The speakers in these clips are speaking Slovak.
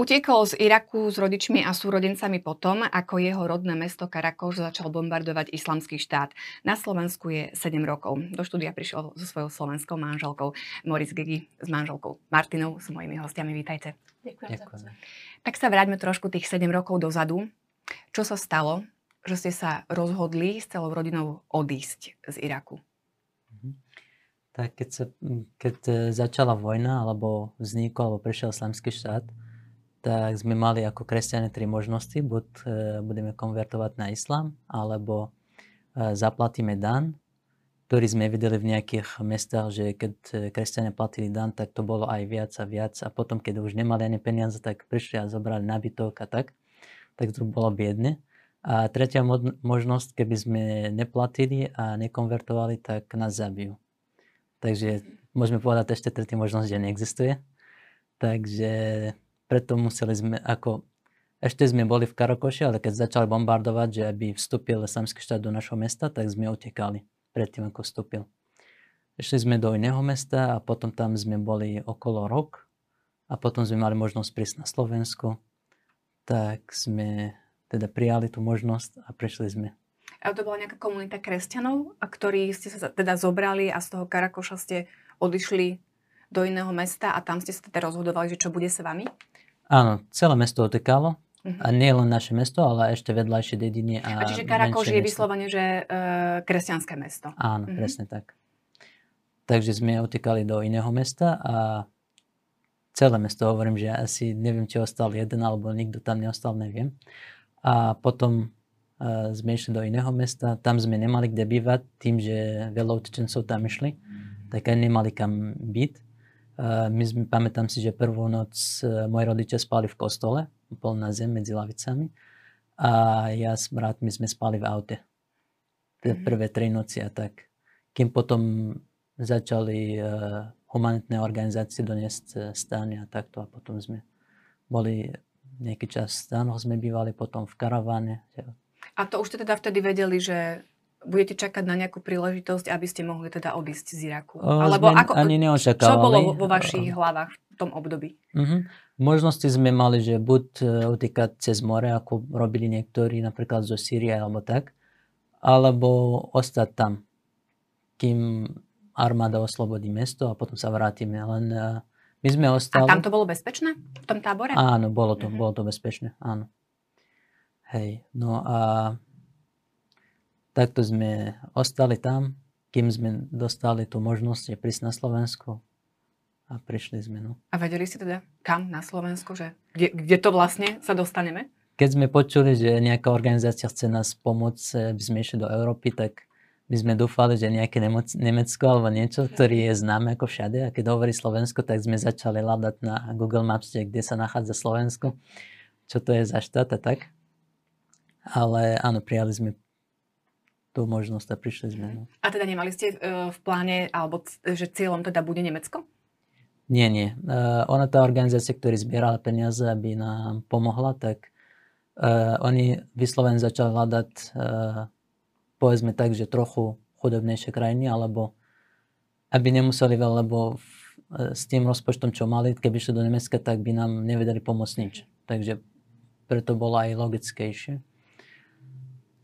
Utiekol z Iraku s rodičmi a súrodencami potom, ako jeho rodné mesto Karakoš začal bombardovať islamský štát. Na Slovensku je 7 rokov. Do štúdia prišiel so svojou slovenskou manželkou Moris Gigi s manželkou Martinou. Sú mojimi hostiami. Vítajte. Ďakujem. Ďakujem. Tak sa vráťme trošku tých 7 rokov dozadu. Čo sa stalo, že ste sa rozhodli s celou rodinou odísť z Iraku? Mhm. Tak keď, sa, keď e, začala vojna, alebo vznikol, alebo prišiel islamský štát, tak sme mali ako kresťania tri možnosti. Buď e, budeme konvertovať na islám, alebo e, zaplatíme dan, ktorý sme videli v nejakých mestách, že keď e, kresťania platili dan, tak to bolo aj viac a viac. A potom, keď už nemali ani peniaze, tak prišli a zobrali nabytok a tak. Tak to bolo biedne. A tretia možnosť, keby sme neplatili a nekonvertovali, tak nás zabijú. Takže môžeme povedať ešte tretia možnosť, že neexistuje. Takže preto museli sme, ako ešte sme boli v Karakoši, ale keď začali bombardovať, že aby vstúpil islamský štát do našho mesta, tak sme utekali predtým, ako vstúpil. Išli sme do iného mesta a potom tam sme boli okolo rok a potom sme mali možnosť prísť na Slovensku, tak sme teda prijali tú možnosť a prišli sme. A to bola nejaká komunita kresťanov, ktorí ste sa teda zobrali a z toho Karakoša ste odišli do iného mesta a tam ste sa teda rozhodovali, že čo bude s vami? Áno, celé mesto otekalo. Uh-huh. A nie len naše mesto, ale ešte vedľajšie dediny. A, a čiže Karakoš je vyslovene, že e, kresťanské mesto. Áno, uh-huh. presne tak. Takže sme utekali do iného mesta a celé mesto, hovorím, že asi neviem, či ostal jeden, alebo nikto tam neostal, neviem. A potom e, sme išli do iného mesta, tam sme nemali kde bývať, tým, že veľa utečencov tam išli, tak aj nemali kam byť. My sme, pamätám si, že prvú noc e, moji rodičia spali v kostole, bol na zem medzi lavicami a ja s bratmi sme spali v aute. Mm-hmm. Prvé tri noci a tak. Kým potom začali uh, humanitné organizácie doniesť e, stány a takto a potom sme boli nejaký čas v stánoch sme bývali, potom v karaváne. A to už ste teda vtedy vedeli, že budete čakať na nejakú príležitosť, aby ste mohli teda odísť z Iraku? O, Alebo ako, ani čo bolo vo vašich hlavách v tom období? Uh-huh. Možnosti sme mali, že buď e, utekať cez more, ako robili niektorí, napríklad zo Sýrie alebo tak, alebo ostať tam, kým armáda oslobodí mesto a potom sa vrátime. Len e, my sme ostali... A tam to bolo bezpečné? V tom tábore? Áno, bolo to, uh-huh. bolo to bezpečné, áno. Hej, no a takto sme ostali tam, kým sme dostali tú možnosť prísť na Slovensku a prišli sme. No. A vedeli ste teda, kam na Slovensku, že kde, kde to vlastne sa dostaneme? Keď sme počuli, že nejaká organizácia chce nás pomôcť, aby sme išli do Európy, tak my sme dúfali, že nejaké Nemecko alebo niečo, ktorý je známe ako všade. A keď hovorí Slovensko, tak sme začali hľadať na Google Maps, kde sa nachádza Slovensko, čo to je za štát a tak. Ale áno, prijali sme tú možnosť a prišli sme. No. A teda nemali ste uh, v pláne, alebo že cieľom teda bude Nemecko? Nie, nie. Uh, ona tá organizácia, ktorá zbierala peniaze, aby nám pomohla, tak uh, oni vyslovene začali hľadať, uh, povedzme tak, že trochu chudobnejšie krajiny, alebo aby nemuseli veľa, lebo v, s tým rozpočtom, čo mali, keby šli do Nemecka, tak by nám nevedeli pomôcť nič. Takže preto bolo aj logickejšie.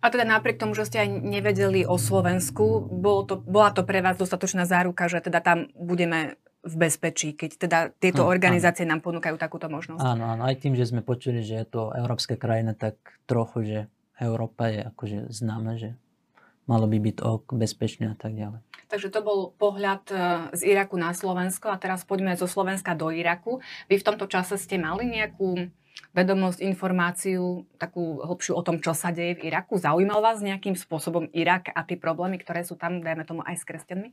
A teda napriek tomu, že ste aj nevedeli o Slovensku, bolo to, bola to pre vás dostatočná záruka, že teda tam budeme v bezpečí, keď teda tieto organizácie nám ponúkajú takúto možnosť. Áno, áno, aj tým, že sme počuli, že je to európska krajina, tak trochu, že Európa je akože známe, že malo by byť ok, bezpečné a tak ďalej. Takže to bol pohľad e, z Iraku na Slovensko a teraz poďme zo Slovenska do Iraku. Vy v tomto čase ste mali nejakú vedomosť, informáciu, takú hlbšiu o tom, čo sa deje v Iraku? Zaujímal vás nejakým spôsobom Irak a tie problémy, ktoré sú tam, dajme tomu, aj s kresťanmi?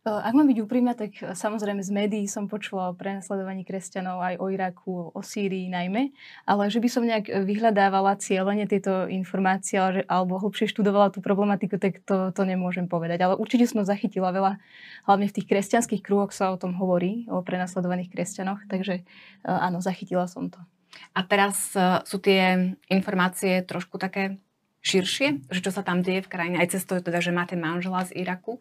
Ak mám byť úprimná, tak samozrejme z médií som počula o prenasledovaní kresťanov aj o Iraku, o Sýrii najmä, ale že by som nejak vyhľadávala cieľene tieto informácie alebo hlbšie študovala tú problematiku, tak to, to nemôžem povedať. Ale určite som zachytila veľa, hlavne v tých kresťanských krúhoch sa o tom hovorí, o prenasledovaných kresťanoch, takže áno, zachytila som to. A teraz uh, sú tie informácie trošku také širšie, že čo sa tam deje v krajine, aj cez to, teda, že máte manžela z Iraku.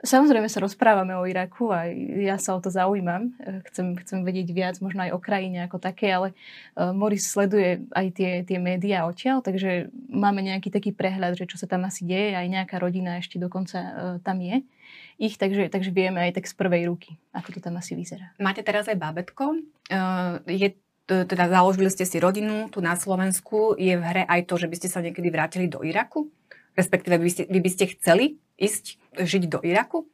Samozrejme sa rozprávame o Iraku a ja sa o to zaujímam. E, chcem, chcem vedieť viac, možno aj o krajine ako také, ale uh, Moris sleduje aj tie, tie médiá odtiaľ, takže máme nejaký taký prehľad, že čo sa tam asi deje, aj nejaká rodina ešte dokonca tam je ich, takže, takže vieme aj tak z prvej ruky, ako to tam asi vyzerá. Máte teraz aj bábetko. Je teda založili ste si rodinu tu na Slovensku. Je v hre aj to, že by ste sa niekedy vrátili do Iraku? Respektíve by ste, vy by ste chceli ísť žiť do Iraku?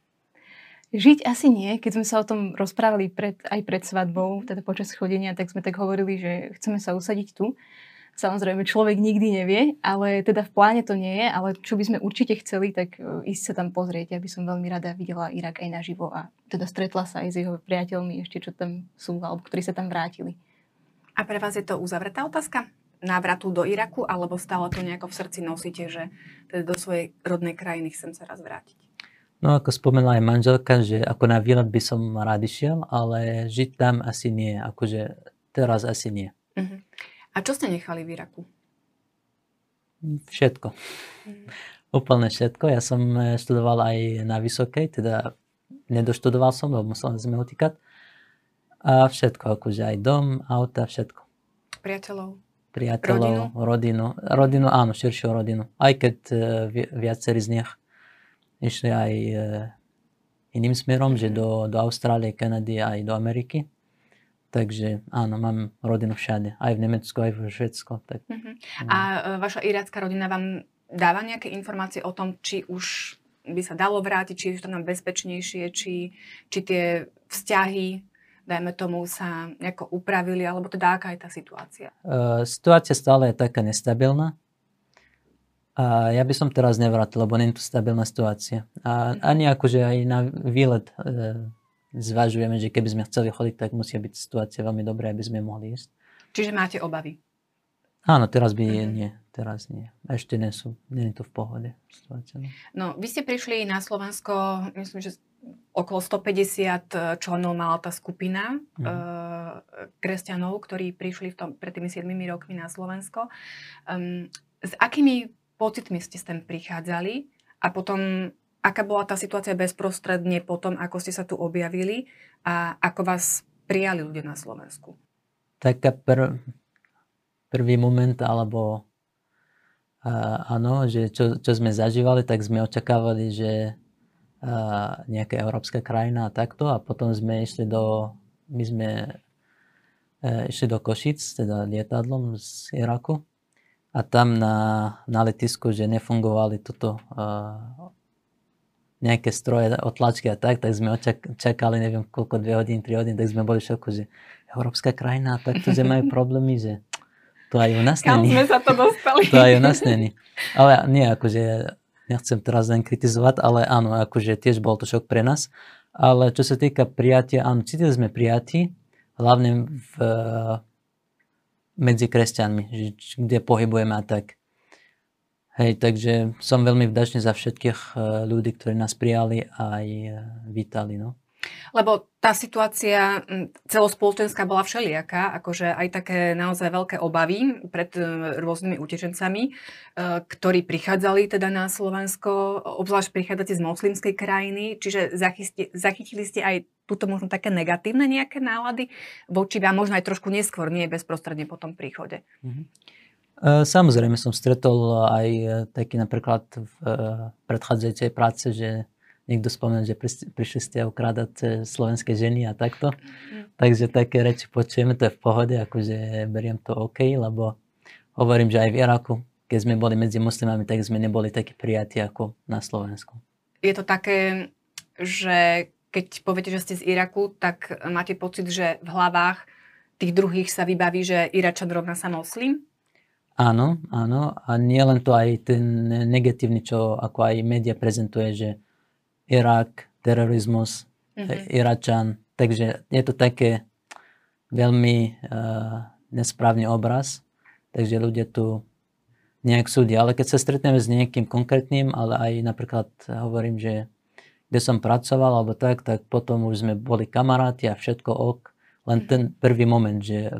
Žiť asi nie. Keď sme sa o tom rozprávali pred, aj pred svadbou, teda počas chodenia, tak sme tak hovorili, že chceme sa usadiť tu. Samozrejme, človek nikdy nevie, ale teda v pláne to nie je, ale čo by sme určite chceli, tak e, ísť sa tam pozrieť. Ja by som veľmi rada videla Irak aj naživo a teda stretla sa aj s jeho priateľmi ešte, čo tam sú, alebo ktorí sa tam vrátili. A pre vás je to uzavretá otázka? Návratu do Iraku, alebo stále to nejako v srdci nosíte, že teda do svojej rodnej krajiny chcem sa raz vrátiť? No ako spomenula aj manželka, že ako na výlet by som rád išiel, ale žiť tam asi nie, akože teraz asi nie. Uh-huh. A čo ste nechali v Iraku? Všetko. Mm. Úplne všetko. Ja som eh, študoval aj na vysokej, teda nedoštudoval som, lebo musel sme utíkať. A všetko, akože aj dom, auta, všetko. Priateľov? Priateľov, rodinu? rodinu. Rodinu, áno, širšiu rodinu. Aj keď uh, viacerí z nich išli aj uh, iným smerom, že do, do Austrálie, Kanady aj do Ameriky. Takže áno, mám rodinu všade. Aj v Nemecku, aj v Švedsku. Tak, uh-huh. A e, vaša irácka rodina vám dáva nejaké informácie o tom, či už by sa dalo vrátiť, či je to nám bezpečnejšie, či, či tie vzťahy, dajme tomu, sa nejako upravili, alebo teda aká je tá situácia? Uh, situácia stále je taká nestabilná. A ja by som teraz nevrátil, lebo nie je tu stabilná situácia. A uh-huh. ani akože aj na výlet uh, zvažujeme, že keby sme chceli chodiť, tak musia byť situácie veľmi dobré, aby sme mohli ísť. Čiže máte obavy? Áno, teraz by mm-hmm. nie, teraz nie. Ešte nie sú, nie je to v pohode situácia. No. no, vy ste prišli na Slovensko, myslím, že okolo 150 členov mala tá skupina mm. e, kresťanov, ktorí prišli v tom, pred tými 7 rokmi na Slovensko. Um, s akými pocitmi ste sem prichádzali a potom aká bola tá situácia bezprostredne potom, ako ste sa tu objavili a ako vás prijali ľudia na Slovensku? Taká pr- prvý moment, alebo uh, áno, že čo, čo sme zažívali, tak sme očakávali, že uh, nejaká európska krajina a takto. A potom sme išli do, my sme uh, išli do Košic, teda lietadlom z Iraku. A tam na, na letisku, že nefungovali toto uh, nejaké stroje, otlačky a tak, tak sme čakali, neviem koľko, dve hodiny, tri hodiny, tak sme boli v šoku, že európska krajina, tak to, že majú problémy, že to aj u nás není. sme sa to dostali? to aj u nás není. Ale nie, akože nechcem teraz len kritizovať, ale áno, akože tiež bol to šok pre nás. Ale čo sa týka prijatia, áno, cítili sme prijatí, hlavne v, medzi kresťanmi, kde pohybujeme a tak. Hej, takže som veľmi vďačný za všetkých eh, ľudí, ktorí nás prijali a aj eh, vítali. No. Lebo tá situácia celospoločenská bola všelijaká, akože aj také naozaj veľké obavy pred eh, rôznymi utečencami, ktorí prichádzali teda na Slovensko, obzvlášť prichádzate z moslimskej krajiny, čiže zachytili, zachytili ste aj túto možno také negatívne nejaké nálady voči vám, možno aj trošku neskôr, nie bezprostredne po tom príchode. Mm-hmm. E, samozrejme som stretol aj e, taký napríklad v e, predchádzajúcej práce, že niekto spomenul, že prišli ste ukrádať slovenské ženy a takto. Mm. Takže také reči počujeme, to je v pohode, akože beriem to OK, lebo hovorím, že aj v Iraku, keď sme boli medzi muslimami, tak sme neboli takí prijatí ako na Slovensku. Je to také, že keď poviete, že ste z Iraku, tak máte pocit, že v hlavách tých druhých sa vybaví, že Iračan rovná sa moslim? Áno, áno. A nie len to aj ten negatívny, čo ako aj média prezentuje, že Irak, terorizmus, mm-hmm. Iračan. Takže je to také veľmi uh, nesprávny obraz. Takže ľudia tu nejak súdia. Ale keď sa stretneme s niekým konkrétnym, ale aj napríklad hovorím, že kde som pracoval alebo tak, tak potom už sme boli kamaráti a všetko ok. Len ten prvý moment, že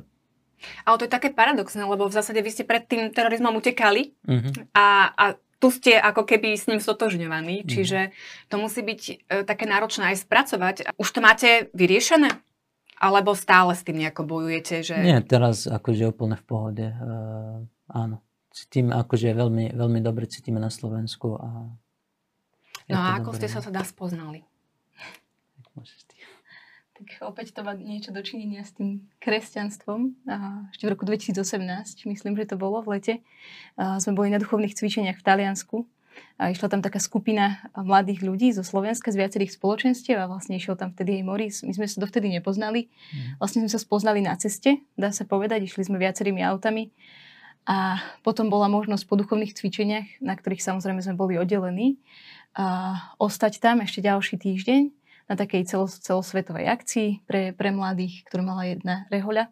ale to je také paradoxné, lebo v zásade vy ste pred tým terorizmom utekali uh-huh. a, a tu ste ako keby s ním stotožňovaní, mm. čiže to musí byť e, také náročné aj spracovať. Už to máte vyriešené? Alebo stále s tým nejako bojujete? Že... Nie, teraz akože úplne v pohode. E, áno. Cítim, akože veľmi, veľmi dobre cítime na Slovensku. A no a ako dobré, ste sa teda spoznali? Tak opäť to má niečo dočinenia s tým kresťanstvom. A ešte v roku 2018, myslím, že to bolo v lete, a sme boli na duchovných cvičeniach v Taliansku. A išla tam taká skupina mladých ľudí zo Slovenska, z viacerých spoločenstiev a vlastne išiel tam vtedy aj Moris. My sme sa dovtedy nepoznali. Mhm. Vlastne sme sa spoznali na ceste, dá sa povedať. Išli sme viacerými autami. A potom bola možnosť po duchovných cvičeniach, na ktorých samozrejme sme boli oddelení, a ostať tam ešte ďalší týždeň na takej celos, celosvetovej akcii pre, pre mladých, ktorú mala jedna rehoľa.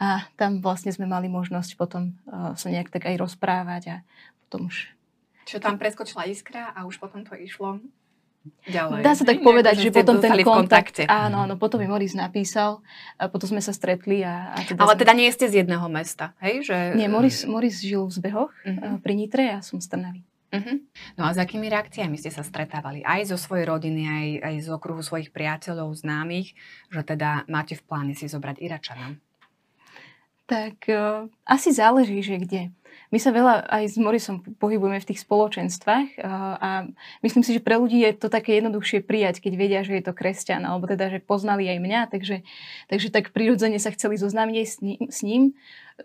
A tam vlastne sme mali možnosť potom uh, sa nejak tak aj rozprávať a potom už... Čo tam preskočila iskra a už potom to išlo ďalej. Dá sa tak povedať, že potom ten kontakt... Áno, áno, potom mi Moris napísal, a potom sme sa stretli. A, a teda Ale sme... teda nie ste z jedného mesta, hej? Že... Nie, Moris, Moris žil v Zbehoch uh-huh. pri Nitre a ja som z Trnavy. Uh-huh. No a s akými reakciami ste sa stretávali? Aj zo svojej rodiny, aj, aj z okruhu svojich priateľov, známych, že teda máte v pláne si zobrať Iračana? Tak uh, asi záleží, že kde. My sa veľa aj s Morisom pohybujeme v tých spoločenstvách a myslím si, že pre ľudí je to také jednoduchšie prijať, keď vedia, že je to kresťan, alebo teda, že poznali aj mňa, takže, takže tak prirodzene sa chceli zoznámiť aj s ním s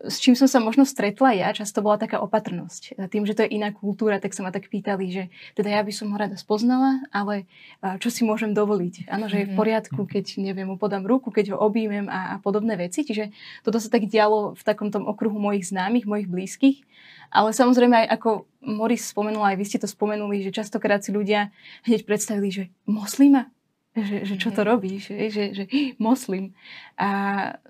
čím som sa možno stretla ja, často bola taká opatrnosť. Tým, že to je iná kultúra, tak sa ma tak pýtali, že teda ja by som ho rada spoznala, ale čo si môžem dovoliť? Áno, že je v mhm. poriadku, keď neviem, mu podám ruku, keď ho objímem a, a podobné veci. Čiže toto sa tak dialo v takom tom okruhu mojich známych, mojich blízkych. Ale samozrejme aj ako Moris spomenula, aj vy ste to spomenuli, že častokrát si ľudia hneď predstavili, že moslima, že, že čo to mhm. robíš, že, že, že moslim. A,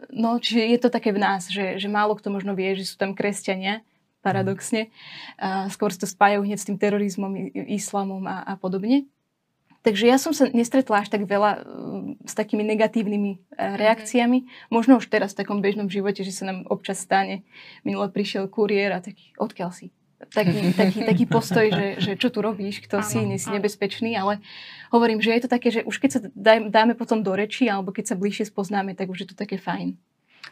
no, čiže je to také v nás, že, že málo kto možno vie, že sú tam kresťania, paradoxne. A skôr sa to spájajú hneď s tým terorizmom, islamom a, a podobne. Takže ja som sa nestretla až tak veľa s takými negatívnymi e, mhm. reakciami. Možno už teraz v takom bežnom živote, že sa nám občas stane. Minule prišiel kuriér a taký, odkiaľ si? Taký, taký, taký postoj, že, že čo tu robíš, kto si, nie si nebezpečný, ale hovorím, že je to také, že už keď sa daj, dáme potom do reči, alebo keď sa bližšie spoznáme, tak už je to také fajn.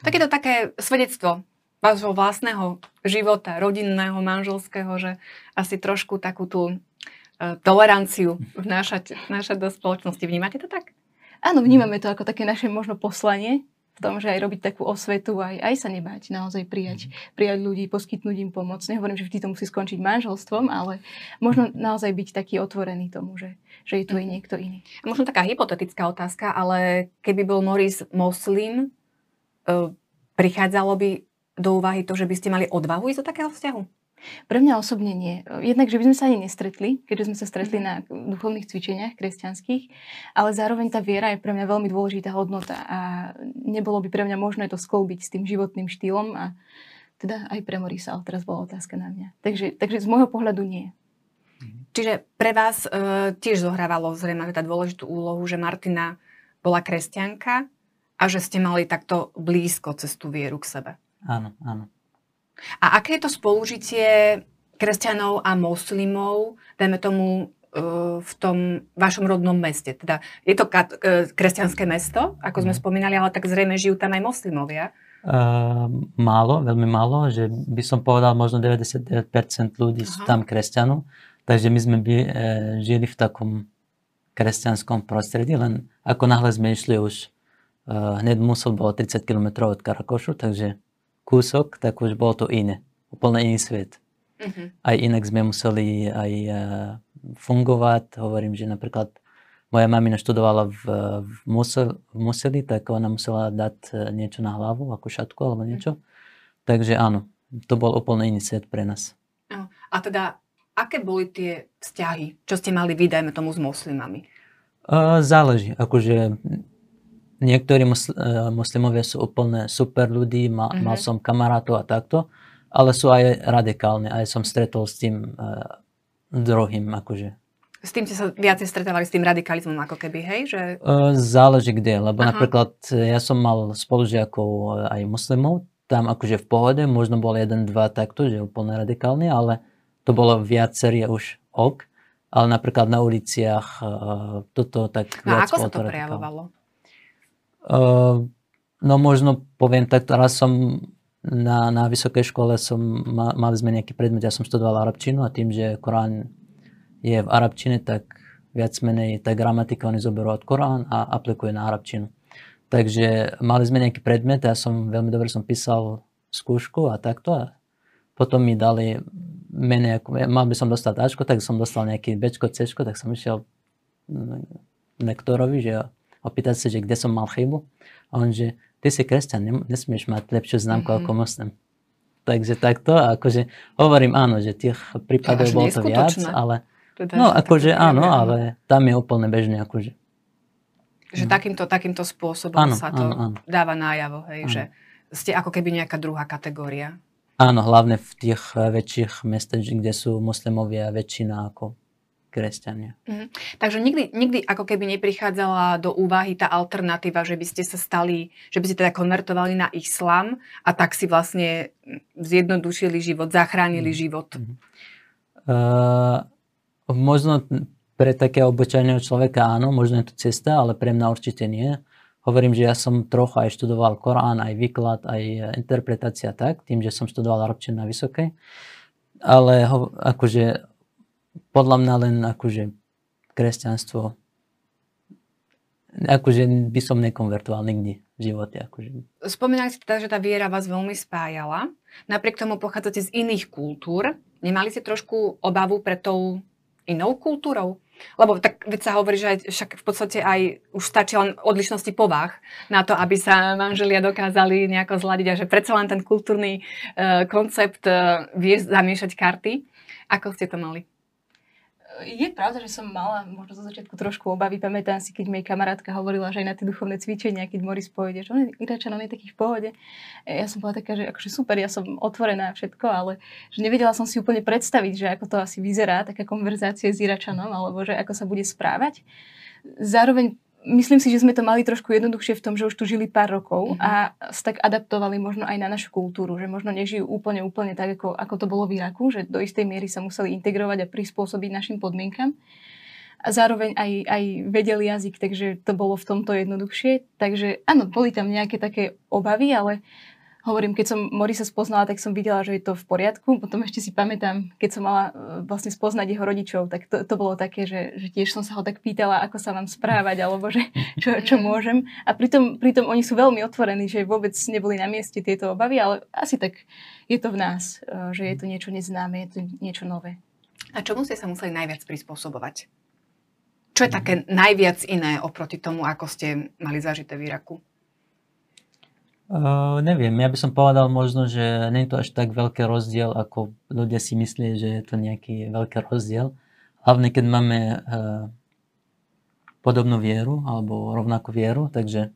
Tak je to také svedectvo vášho vlastného života, rodinného, manželského, že asi trošku takú tú uh, toleranciu vnášať, vnášať do spoločnosti. Vnímate to tak? Áno, vnímame to ako také naše možno poslanie, v tom, že aj robiť takú osvetu, aj, aj sa nebáť, naozaj prijať, mm. prijať ľudí, poskytnúť im pomoc. Nehovorím, že vždy to musí skončiť manželstvom, ale možno naozaj byť taký otvorený tomu, že, že je tu aj mhm. niekto iný. A možno taká hypotetická otázka, ale keby bol Moris moslim, uh, prichádzalo by do úvahy to, že by ste mali odvahu ísť do takého vzťahu? Pre mňa osobne nie. Jednak, že by sme sa ani nestretli, keďže sme sa stretli mhm. na duchovných cvičeniach kresťanských, ale zároveň tá viera je pre mňa veľmi dôležitá hodnota a nebolo by pre mňa možné to skolbiť s tým životným štýlom a teda aj pre Morisa, ale teraz bola otázka na mňa. Takže, takže z môjho pohľadu nie. Čiže pre vás e, tiež zohrávalo zrejme tá dôležitú úlohu, že Martina bola kresťanka a že ste mali takto blízko cez tú vieru k sebe. Áno, áno. A aké je to spolužitie kresťanov a moslimov, dajme tomu e, v tom vašom rodnom meste. Teda je to kat- e, kresťanské mesto, ako sme mhm. spomínali, ale tak zrejme žijú tam aj moslimovia. Uh, málo, veľmi málo, že by som povedal možno 99% ľudí Aha. sú tam kresťanov, takže my sme by, e, žili v takom kresťanskom prostredí, len ako náhle sme išli už, e, hneď musel bolo 30 km od Karakošu, takže kúsok, tak už bol to iné. Úplne iný svet. Uh-huh. Aj inak sme museli aj uh, fungovať. Hovorím, že napríklad moja mamina študovala v, v, Musel, v Museli, tak ona musela dať e, niečo na hlavu, ako šatku alebo niečo. Uh-huh. Takže áno, to bol úplne iný svet pre nás. A teda, aké boli tie vzťahy, čo ste mali vy, dajme tomu, s moslimami? Uh, záleží. Akože niektorí musl- e, muslimovia sú úplne super ľudí, ma, mm-hmm. mal som kamarátov a takto, ale sú aj radikálne, aj som stretol s tým uh, druhým, akože. S tým ste sa viacej stretávali s tým radikalizmom ako keby, hej? Že... Uh, záleží kde, lebo Aha. napríklad ja som mal spolužiakov aj muslimov, tam akože v pohode, možno bol jeden, dva takto, že úplne radikálne, ale to bolo viacerie už ok, ale napríklad na uliciach uh, toto tak No ako sa to prejavovalo? Uh, no možno poviem tak, raz som na, na vysokej škole som, ma, mali sme nejaký predmet, ja som študoval arabčinu a tým, že Korán je v arabčine, tak viac menej tá gramatika oni zoberú od Korán a aplikujú na arabčinu. Takže mali sme nejaký predmet ja som veľmi dobre som písal skúšku a takto a potom mi dali menej, ako, mal by som dostať Ačko, tak som dostal nejaký Bčko, Cčko, tak som išiel lektorovi, že opýtať sa, že kde som mal chybu. A on, že ty si kresťan, nesmieš mať lepšiu známku mm-hmm. ako muslim. Takže takto, akože hovorím áno, že tých prípadov bolo to viac, ale teda, no akože áno, ale tam je úplne bežne akože. Že mm. takýmto, takýmto spôsobom áno, sa to áno, áno. dáva nájavo, hej, áno. že ste ako keby nejaká druhá kategória. Áno, hlavne v tých eh, väčších mestách, kde sú muslimovia väčšina ako kresťania. Mm. Takže nikdy, nikdy ako keby neprichádzala do úvahy tá alternatíva, že by ste sa stali, že by ste teda konvertovali na islám a tak si vlastne zjednodušili život, zachránili mm. život. Mm. Uh, možno pre takého obyčajného človeka áno, možno je to cesta, ale pre mňa určite nie. Hovorím, že ja som trochu aj študoval Korán, aj výklad, aj interpretácia tak, tým, že som študoval arabčinu na vysokej. Ale ho, akože podľa mňa len akože kresťanstvo akože by som nekonvertoval nikdy v živote. Akože. Spomínali ste teda, že tá viera vás veľmi spájala. Napriek tomu pochádzate z iných kultúr. Nemali ste trošku obavu pre tou inou kultúrou? Lebo tak veď sa hovorí, že aj, však v podstate aj už stačí len odlišnosti povách na to, aby sa manželia dokázali nejako zladiť a že predsa len ten kultúrny uh, koncept uh, vie zamiešať karty. Ako ste to mali? Je pravda, že som mala možno zo začiatku trošku obavy. Pamätám si, keď mi kamarátka hovorila, že aj na tie duchovné cvičenia, keď Moris pôjde, že on je Iračan, on je taký v pohode. Ja som bola taká, že akože super, ja som otvorená a všetko, ale že nevedela som si úplne predstaviť, že ako to asi vyzerá, taká konverzácia s Iračanom, alebo že ako sa bude správať. Zároveň myslím si, že sme to mali trošku jednoduchšie v tom, že už tu žili pár rokov mm-hmm. a sa tak adaptovali možno aj na našu kultúru, že možno nežijú úplne, úplne tak, ako, ako to bolo v Iraku, že do istej miery sa museli integrovať a prispôsobiť našim podmienkam. A zároveň aj, aj vedeli jazyk, takže to bolo v tomto jednoduchšie. Takže áno, boli tam nejaké také obavy, ale hovorím, keď som Morisa spoznala, tak som videla, že je to v poriadku. Potom ešte si pamätám, keď som mala e, vlastne spoznať jeho rodičov, tak to, to bolo také, že, že tiež som sa ho tak pýtala, ako sa mám správať, alebo že čo, čo môžem. A pritom, pritom oni sú veľmi otvorení, že vôbec neboli na mieste tieto obavy, ale asi tak je to v nás, e, že je to niečo neznáme, je to niečo nové. A čomu ste sa museli najviac prispôsobovať? Čo je také najviac iné oproti tomu, ako ste mali zažité v Iraku? Uh, neviem, ja by som povedal možno, že nie je to až tak veľký rozdiel, ako ľudia si myslí, že je to nejaký veľký rozdiel. Hlavne, keď máme uh, podobnú vieru, alebo rovnakú vieru, takže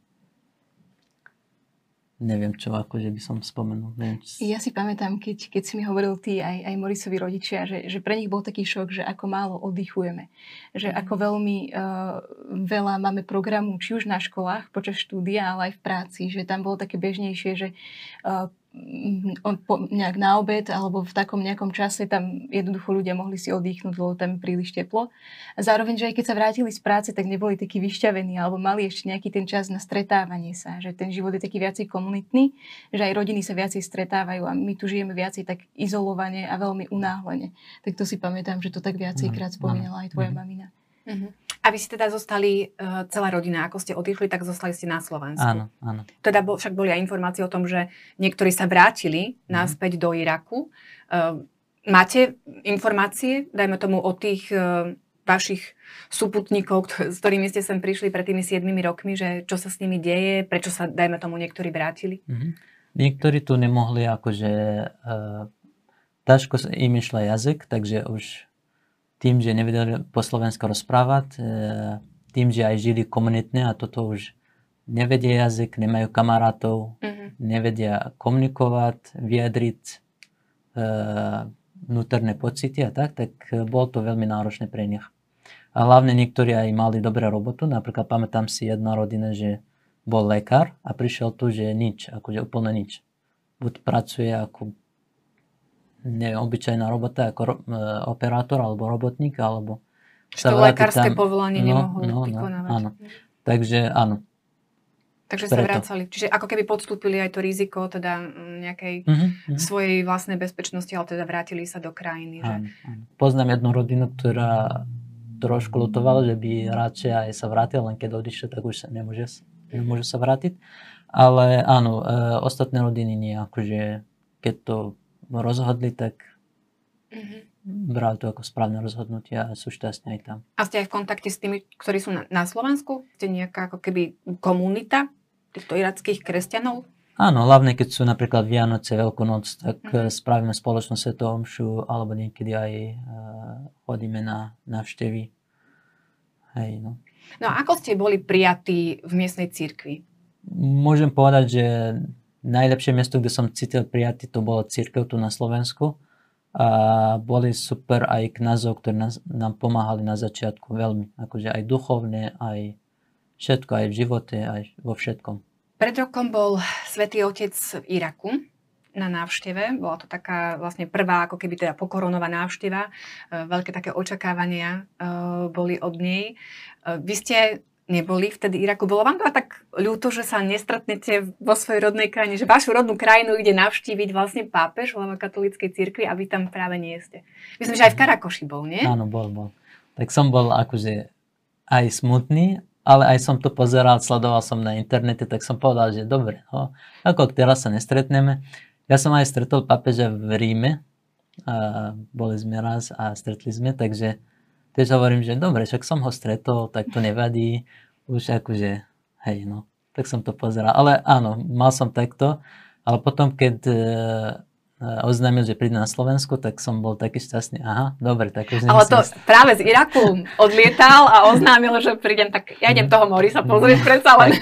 neviem, čo akože by som spomenul. Neviem, či... Ja si pamätám, keď, keď si mi hovoril ty aj, aj Morisovi rodičia, že, že pre nich bol taký šok, že ako málo oddychujeme. Že mm. ako veľmi uh, veľa máme programu, či už na školách počas štúdia, ale aj v práci. Že tam bolo také bežnejšie, že uh, nejak na obed alebo v takom nejakom čase tam jednoducho ľudia mohli si oddychnúť, lebo tam príliš teplo. A zároveň, že aj keď sa vrátili z práce, tak neboli takí vyšťavení alebo mali ešte nejaký ten čas na stretávanie sa, že ten život je taký viacej komunitný, že aj rodiny sa viacej stretávajú a my tu žijeme viacej tak izolovane a veľmi unáhlene. Tak to si pamätám, že to tak viacej krát spomínala aj tvoja mamina. Uh-huh. A vy ste teda zostali, uh, celá rodina, ako ste odišli, tak zostali ste na Slovensku. Áno, áno. Teda bol, však boli aj informácie o tom, že niektorí sa vrátili mm. naspäť do Iraku. Uh, máte informácie, dajme tomu, o tých uh, vašich súputníkov, s ktorými ste sem prišli pred tými 7 rokmi, že čo sa s nimi deje, prečo sa, dajme tomu, niektorí vrátili? Mm-hmm. Niektorí tu nemohli, akože uh, ťažko im išla jazyk, takže už tým, že nevedeli po slovensku rozprávať, e, tým, že aj žili komunitne a toto už nevedia jazyk, nemajú kamarátov, mm-hmm. nevedia komunikovať, vyjadriť e, vnútorné pocity a tak, tak bolo to veľmi náročné pre nich. A hlavne niektorí aj mali dobré robotu, napríklad pamätám si jedna rodina, že bol lekár a prišiel tu, že nič, akože úplne nič. Buď pracuje ako neviem, obyčajná robota ako ro, e, operátor alebo robotník, alebo Čiže to lekárske tam... povolanie no, nemohol no, vykonávať. No, áno. Takže áno. Takže Preto. sa vracali. Čiže ako keby podstúpili aj to riziko teda nejakej uh-huh, uh-huh. svojej vlastnej bezpečnosti, ale teda vrátili sa do krajiny. Že... Áno, áno. Poznám jednu rodinu, ktorá trošku lutovala, že by radšej aj sa vrátil, len keď odišiel, tak už sa nemôže, nemôže sa vrátiť. Ale áno, e, ostatné rodiny nie. Akože keď to rozhodli, tak mm-hmm. brali to ako správne rozhodnutie a sú šťastní aj tam. A ste aj v kontakte s tými, ktorí sú na, na Slovensku? Ste nejaká ako keby komunita týchto irackých kresťanov? Áno, hlavne keď sú napríklad Vianoce, Veľkú noc, tak mm-hmm. spravíme spoločnú svetovú omšu, alebo niekedy aj uh, chodíme na návštevy. Hej, no. no a ako ste boli prijatí v miestnej cirkvi? Môžem povedať, že najlepšie miesto, kde som cítil prijatý, to bolo církev tu na Slovensku. A boli super aj knazov, ktorí nás, nám pomáhali na začiatku veľmi. Akože aj duchovne, aj všetko, aj v živote, aj vo všetkom. Pred rokom bol Svetý Otec v Iraku na návšteve. Bola to taká vlastne prvá, ako keby teda pokoronová návšteva. E, veľké také očakávania e, boli od nej. E, vy ste neboli vtedy Iraku. Bolo vám to tak ľúto, že sa nestretnete vo svojej rodnej krajine, že vašu rodnú krajinu ide navštíviť vlastne pápež hlava katolíckej cirkvi a vy tam práve nie ste. Myslím, že aj v Karakoši bol, nie? Áno, bol, bol. Tak som bol akože aj smutný, ale aj som to pozeral, sledoval som na internete, tak som povedal, že dobre, no, ako teraz sa nestretneme. Ja som aj stretol pápeža v Ríme, a boli sme raz a stretli sme, takže Tiež hovorím, že dobre, však som ho stretol, tak to nevadí. Už akože, hej, no. Tak som to pozeral. Ale áno, mal som takto. Ale potom, keď oznámil, že príde na Slovensku, tak som bol taký šťastný. Aha, dobre, tak už Ale to nest... práve z Iraku odlietal a oznámil, že prídem, tak ja idem toho Morisa pozrieť predsa len.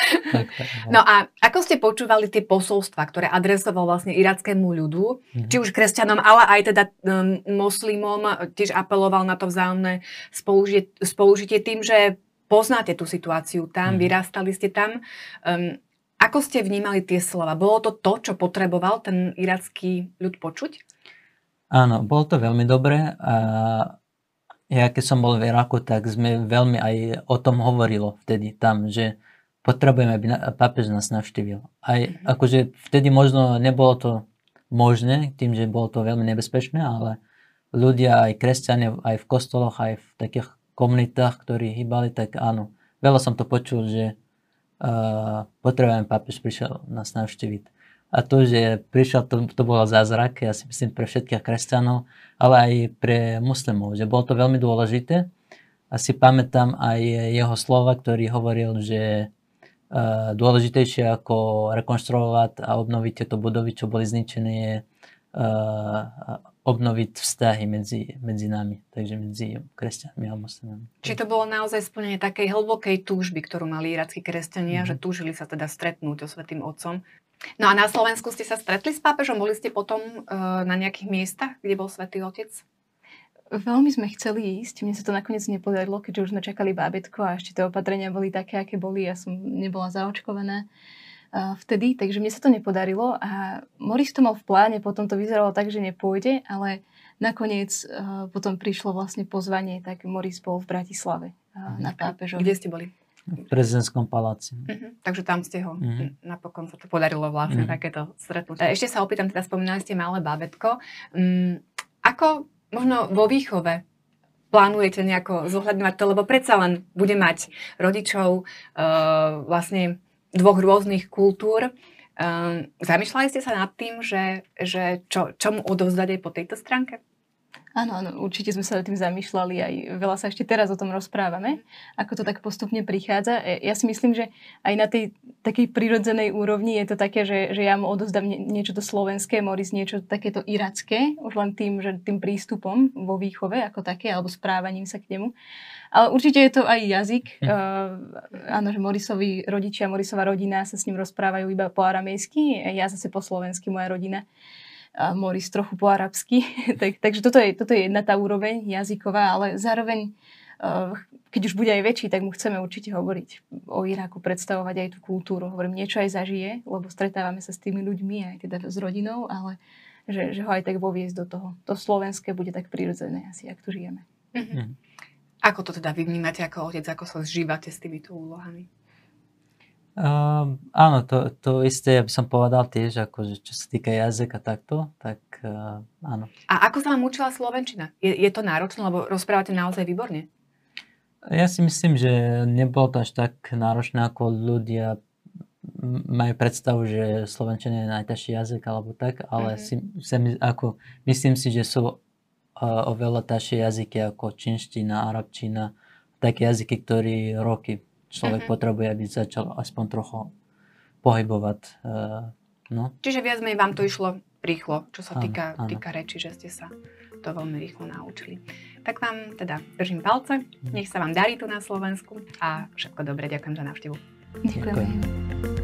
no a ako ste počúvali tie posolstva, ktoré adresoval vlastne irackému ľudu, mm-hmm. či už kresťanom, ale aj teda um, moslimom, tiež apeloval na to vzájomné spolužitie, spolužitie tým, že poznáte tú situáciu tam, mm-hmm. vyrastali ste tam. Um, ako ste vnímali tie slova? Bolo to to, čo potreboval ten iracký ľud počuť? Áno, bolo to veľmi dobré. A ja keď som bol v Iraku, tak sme veľmi aj o tom hovorilo vtedy tam, že potrebujeme, aby pápež nás navštívil. Aj mm-hmm. akože vtedy možno nebolo to možné, tým, že bolo to veľmi nebezpečné, ale ľudia, aj kresťania, aj v kostoloch, aj v takých komunitách, ktorí hýbali, tak áno. Veľa som to počul, že potrebujem, pápež prišiel nás navštíviť. A to, že prišiel, to, to bolo zázrak, ja si myslím, pre všetkých kresťanov, ale aj pre muslimov, že bolo to veľmi dôležité. A si pamätám aj jeho slova, ktorý hovoril, že uh, dôležitejšie ako rekonštruovať a obnoviť tieto budovy, čo boli zničené, je uh, obnoviť vzťahy medzi, medzi nami, takže medzi kresťanmi a moslimami. Čiže to bolo naozaj splnenie takej hlbokej túžby, ktorú mali irackí kresťania, mm-hmm. že túžili sa teda stretnúť so Svetým Otcom. No a na Slovensku ste sa stretli s pápežom? Boli ste potom uh, na nejakých miestach, kde bol Svetý Otec? Veľmi sme chceli ísť, mne sa to nakoniec nepodarilo, keďže už sme čakali bábetko a ešte tie opatrenia boli také, aké boli, ja som nebola zaočkovaná vtedy, takže mne sa to nepodarilo a Moris to mal v pláne, potom to vyzeralo tak, že nepôjde, ale nakoniec uh, potom prišlo vlastne pozvanie, tak Moris bol v Bratislave uh, na pápežovi. Kde ste boli? V prezidentskom paláci. Uh-huh. Takže tam ste ho, uh-huh. napokon sa to podarilo vlastne uh-huh. takéto stretnutie. Ešte sa opýtam, teda spomínali ste malé bábetko. Um, ako možno vo výchove plánujete nejako zohľadňovať to, lebo predsa len bude mať rodičov uh, vlastne dvoch rôznych kultúr. Um, zamýšľali ste sa nad tým, že, že čo, čo mu odovzdať aj po tejto stránke? Áno, áno, určite sme sa tým zamýšľali, aj veľa sa ešte teraz o tom rozprávame, ako to tak postupne prichádza. E, ja si myslím, že aj na tej takej prirodzenej úrovni je to také, že, že ja mu odozdám niečo to slovenské, Moris niečo takéto iracké, už len tým, že tým prístupom vo výchove ako také, alebo správaním sa k nemu. Ale určite je to aj jazyk. Hm. Uh, áno, že Morisovi rodičia, Morisová rodina sa s ním rozprávajú iba po aramejsky, ja zase po slovensky, moja rodina a Moris trochu po arabsky. tak, takže toto je, toto je jedna tá úroveň jazyková, ale zároveň uh, keď už bude aj väčší, tak mu chceme určite hovoriť o Iraku, predstavovať aj tú kultúru. Hovorím, niečo aj zažije, lebo stretávame sa s tými ľuďmi, aj teda s rodinou, ale že, že ho aj tak voviesť do toho. To slovenské bude tak prirodzené asi, ak tu žijeme. Mm-hmm. Ako to teda vy vnímate ako otec, ako sa zžívate s týmito úlohami? Uh, áno, to, to isté, by som povedal tiež, akože čo sa týka jazyka takto, tak uh, áno. A ako sa vám učila Slovenčina? Je, je to náročné, lebo rozprávate naozaj výborne? Ja si myslím, že nebolo to až tak náročné, ako ľudia majú predstavu, že Slovenčina je najťažší jazyk alebo tak, ale mm-hmm. si, si, ako, myslím si, že sú uh, oveľa ťažšie jazyky ako čínština, arabčina, také jazyky, ktoré roky človek uh-huh. potrebuje, aby začal aspoň trochu pohybovať. Uh, no. Čiže viac menej vám to išlo rýchlo, čo sa áno, týka, áno. týka reči, že ste sa to veľmi rýchlo naučili. Tak vám teda držím palce, mhm. nech sa vám darí tu na Slovensku a všetko dobré, ďakujem za návštevu. Ďakujem.